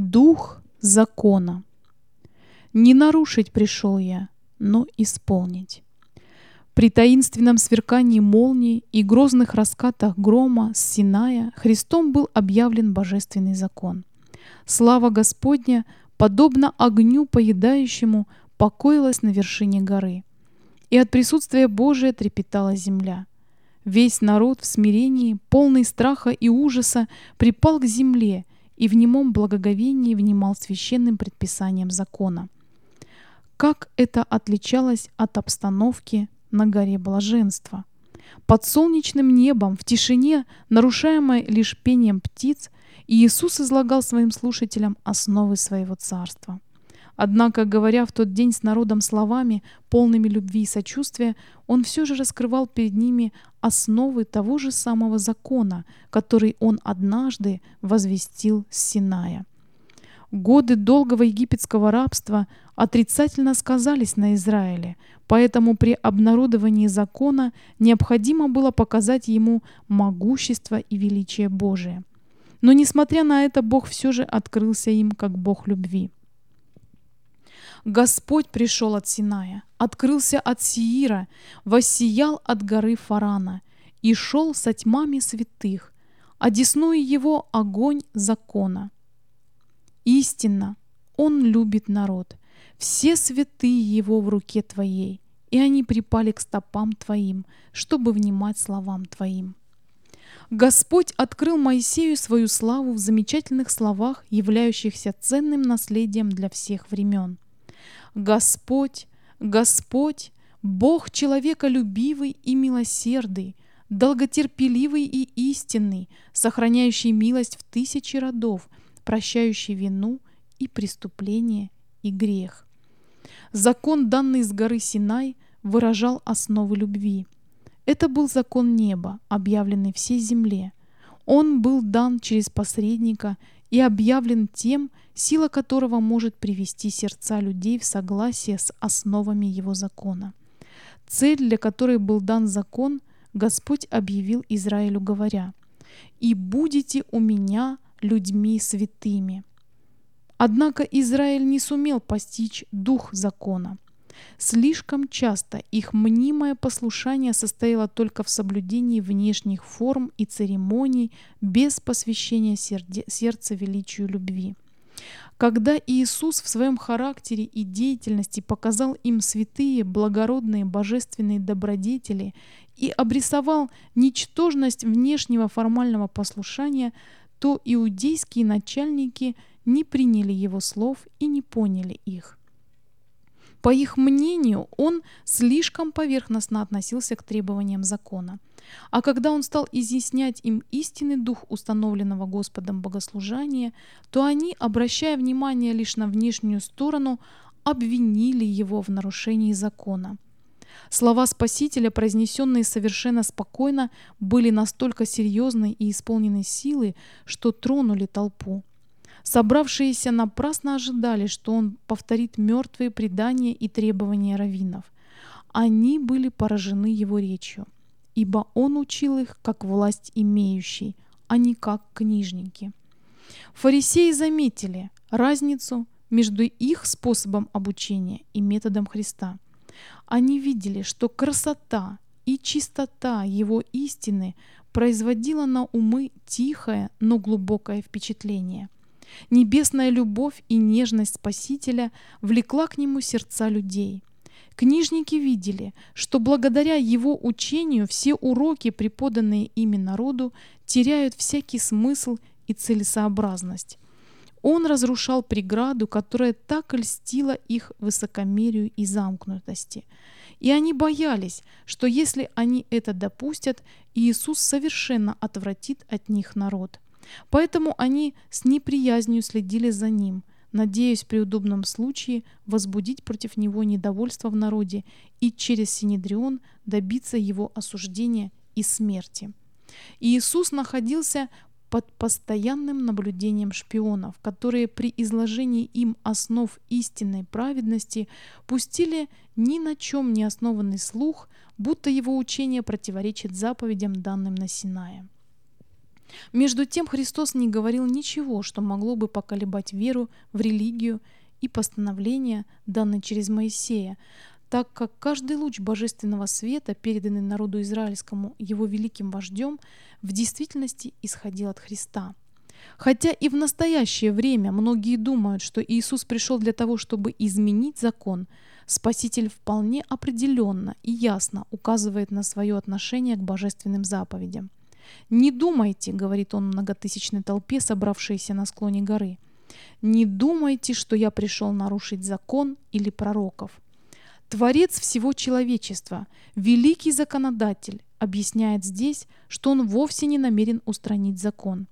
Дух закона. Не нарушить пришел я, но исполнить. При таинственном сверкании молнии и грозных раскатах грома с Синая Христом был объявлен божественный закон. Слава Господня, подобно огню поедающему, покоилась на вершине горы. И от присутствия Божия трепетала земля. Весь народ в смирении, полный страха и ужаса, припал к земле и в немом благоговении внимал священным предписаниям закона. Как это отличалось от обстановки на горе блаженства? Под солнечным небом, в тишине, нарушаемой лишь пением птиц, Иисус излагал своим слушателям основы своего царства – Однако, говоря в тот день с народом словами, полными любви и сочувствия, он все же раскрывал перед ними основы того же самого закона, который он однажды возвестил с Синая. Годы долгого египетского рабства отрицательно сказались на Израиле, поэтому при обнародовании закона необходимо было показать ему могущество и величие Божие. Но несмотря на это, Бог все же открылся им как Бог любви. Господь пришел от Синая, открылся от Сиира, воссиял от горы Фарана и шел со тьмами святых, одесную его огонь закона. Истинно, Он любит народ, все святые Его в руке Твоей, и они припали к стопам Твоим, чтобы внимать словам Твоим. Господь открыл Моисею свою славу в замечательных словах, являющихся ценным наследием для всех времен – Господь, Господь, Бог человеколюбивый и милосердный, долготерпеливый и истинный, сохраняющий милость в тысячи родов, прощающий вину и преступление и грех. Закон, данный с горы Синай, выражал основы любви. Это был закон неба, объявленный всей земле. Он был дан через посредника и объявлен тем, сила которого может привести сердца людей в согласие с основами его закона. Цель, для которой был дан закон, Господь объявил Израилю, говоря, «И будете у меня людьми святыми». Однако Израиль не сумел постичь дух закона – Слишком часто их мнимое послушание состояло только в соблюдении внешних форм и церемоний без посвящения сердца величию любви. Когда Иисус в своем характере и деятельности показал им святые, благородные, божественные добродетели и обрисовал ничтожность внешнего формального послушания, то иудейские начальники не приняли его слов и не поняли их. По их мнению, он слишком поверхностно относился к требованиям закона. А когда он стал изъяснять им истинный дух установленного Господом богослужения, то они, обращая внимание лишь на внешнюю сторону, обвинили его в нарушении закона. Слова Спасителя, произнесенные совершенно спокойно, были настолько серьезны и исполнены силы, что тронули толпу. Собравшиеся напрасно ожидали, что он повторит мертвые предания и требования раввинов. Они были поражены его речью, ибо он учил их как власть имеющий, а не как книжники. Фарисеи заметили разницу между их способом обучения и методом Христа. Они видели, что красота и чистота его истины производила на умы тихое, но глубокое впечатление – Небесная любовь и нежность Спасителя влекла к нему сердца людей. Книжники видели, что благодаря его учению все уроки, преподанные ими народу, теряют всякий смысл и целесообразность. Он разрушал преграду, которая так льстила их высокомерию и замкнутости. И они боялись, что если они это допустят, Иисус совершенно отвратит от них народ. Поэтому они с неприязнью следили за ним, надеясь при удобном случае возбудить против него недовольство в народе и через Синедрион добиться его осуждения и смерти. Иисус находился под постоянным наблюдением шпионов, которые при изложении им основ истинной праведности пустили ни на чем не основанный слух, будто его учение противоречит заповедям, данным на Синае. Между тем Христос не говорил ничего, что могло бы поколебать веру в религию и постановления, данные через Моисея, так как каждый луч божественного света, переданный народу израильскому его великим вождем, в действительности исходил от Христа. Хотя и в настоящее время многие думают, что Иисус пришел для того, чтобы изменить закон, Спаситель вполне определенно и ясно указывает на свое отношение к божественным заповедям. «Не думайте», — говорит он многотысячной толпе, собравшейся на склоне горы, «не думайте, что я пришел нарушить закон или пророков. Творец всего человечества, великий законодатель, объясняет здесь, что он вовсе не намерен устранить закон.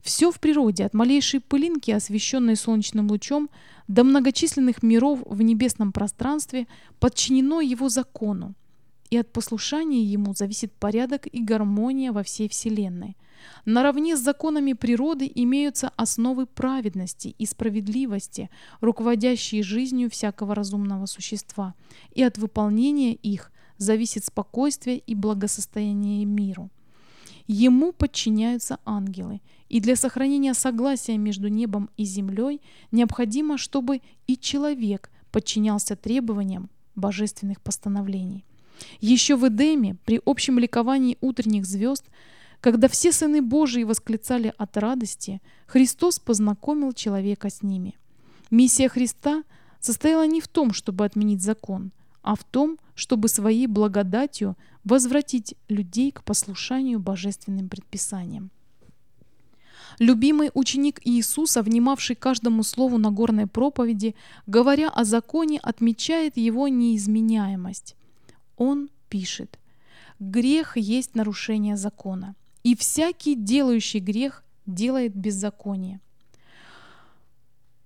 Все в природе, от малейшей пылинки, освещенной солнечным лучом, до многочисленных миров в небесном пространстве, подчинено его закону. И от послушания ему зависит порядок и гармония во всей Вселенной – Наравне с законами природы имеются основы праведности и справедливости, руководящие жизнью всякого разумного существа, и от выполнения их зависит спокойствие и благосостояние миру. Ему подчиняются ангелы, и для сохранения согласия между небом и землей необходимо, чтобы и человек подчинялся требованиям божественных постановлений. Еще в Эдеме, при общем ликовании утренних звезд, когда все сыны Божии восклицали от радости, Христос познакомил человека с ними. Миссия Христа состояла не в том, чтобы отменить закон, а в том, чтобы своей благодатью возвратить людей к послушанию божественным предписаниям. Любимый ученик Иисуса, внимавший каждому слову Нагорной проповеди, говоря о законе, отмечает его неизменяемость. Он пишет, «Грех есть нарушение закона и всякий делающий грех делает беззаконие.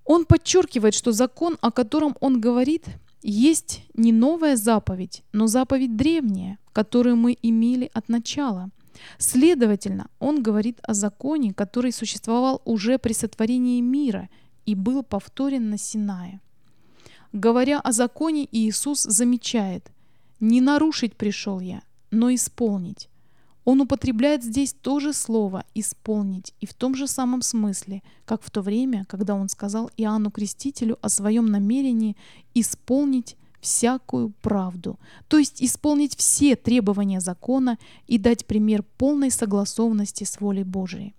Он подчеркивает, что закон, о котором он говорит, есть не новая заповедь, но заповедь древняя, которую мы имели от начала. Следовательно, он говорит о законе, который существовал уже при сотворении мира и был повторен на Синае. Говоря о законе, Иисус замечает, «Не нарушить пришел я, но исполнить». Он употребляет здесь то же слово «исполнить» и в том же самом смысле, как в то время, когда он сказал Иоанну Крестителю о своем намерении исполнить всякую правду, то есть исполнить все требования закона и дать пример полной согласованности с волей Божией.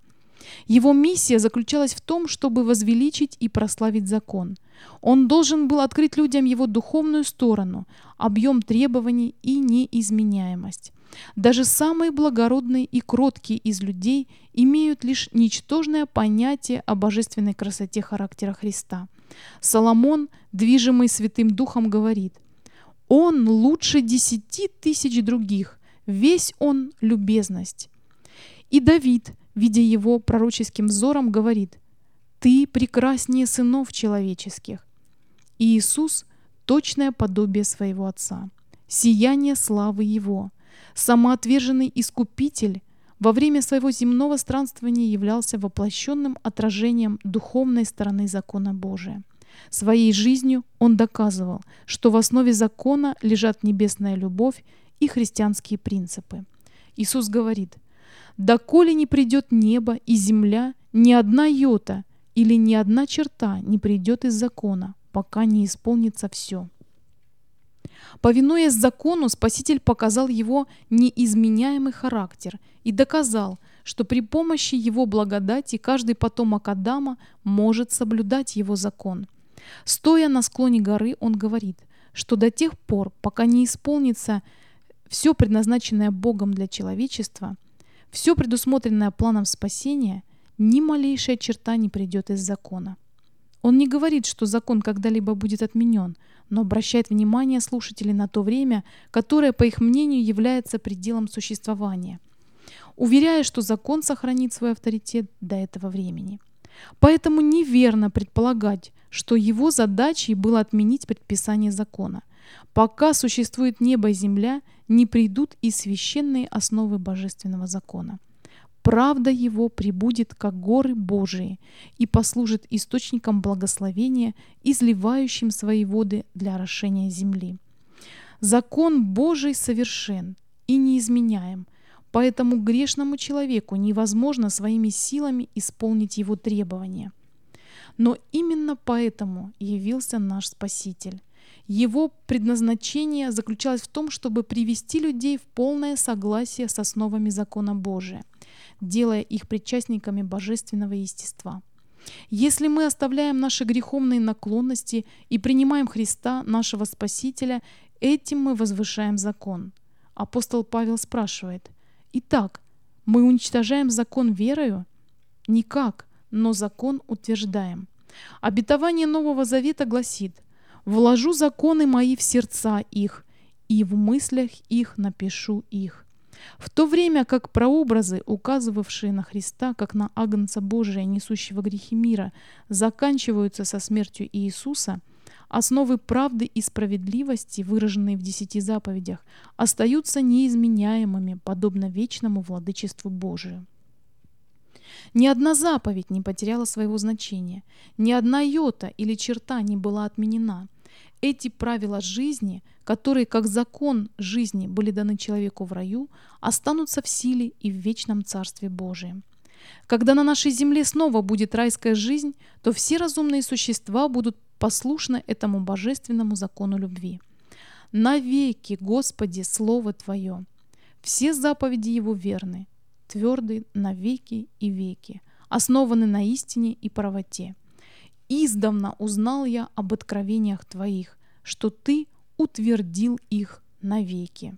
Его миссия заключалась в том, чтобы возвеличить и прославить закон. Он должен был открыть людям его духовную сторону, объем требований и неизменяемость. Даже самые благородные и кроткие из людей имеют лишь ничтожное понятие о божественной красоте характера Христа. Соломон, движимый Святым Духом, говорит, «Он лучше десяти тысяч других, весь он любезность». И Давид, видя его пророческим взором, говорит, «Ты прекраснее сынов человеческих». И Иисус – точное подобие своего Отца, сияние славы Его – Самоотверженный Искупитель во время своего земного странствования являлся воплощенным отражением духовной стороны закона Божия. Своей жизнью он доказывал, что в основе закона лежат небесная любовь и христианские принципы. Иисус говорит, «Доколе не придет небо и земля, ни одна йота или ни одна черта не придет из закона, пока не исполнится все». Повинуясь закону, Спаситель показал его неизменяемый характер и доказал, что при помощи его благодати каждый потомок Адама может соблюдать его закон. Стоя на склоне горы, он говорит, что до тех пор, пока не исполнится все предназначенное Богом для человечества, все предусмотренное планом спасения, ни малейшая черта не придет из закона. Он не говорит, что закон когда-либо будет отменен, но обращает внимание слушателей на то время, которое, по их мнению, является пределом существования, уверяя, что закон сохранит свой авторитет до этого времени. Поэтому неверно предполагать, что его задачей было отменить предписание закона. Пока существует небо и земля, не придут и священные основы божественного закона правда Его прибудет, как горы Божии, и послужит источником благословения, изливающим свои воды для орошения земли. Закон Божий совершен и неизменяем. поэтому грешному человеку невозможно своими силами исполнить его требования. Но именно поэтому явился наш Спаситель. Его предназначение заключалось в том, чтобы привести людей в полное согласие с основами закона Божия, делая их причастниками божественного естества. Если мы оставляем наши греховные наклонности и принимаем Христа, нашего Спасителя, этим мы возвышаем закон. Апостол Павел спрашивает, «Итак, мы уничтожаем закон верою?» Никак, но закон утверждаем. Обетование Нового Завета гласит, «Вложу законы мои в сердца их, и в мыслях их напишу их». В то время как прообразы, указывавшие на Христа как на Агнца Божия, несущего грехи мира, заканчиваются со смертью Иисуса, основы правды и справедливости, выраженные в десяти заповедях, остаются неизменяемыми, подобно вечному владычеству Божию. Ни одна заповедь не потеряла своего значения, ни одна йота или черта не была отменена. Эти правила жизни, которые как закон жизни были даны человеку в раю, останутся в силе и в вечном Царстве Божием. Когда на нашей земле снова будет райская жизнь, то все разумные существа будут послушны этому божественному закону любви. Навеки, Господи, Слово Твое! Все заповеди Его верны, тверды на веки и веки, основаны на истине и правоте. Издавна узнал я об откровениях Твоих, что Ты утвердил их навеки.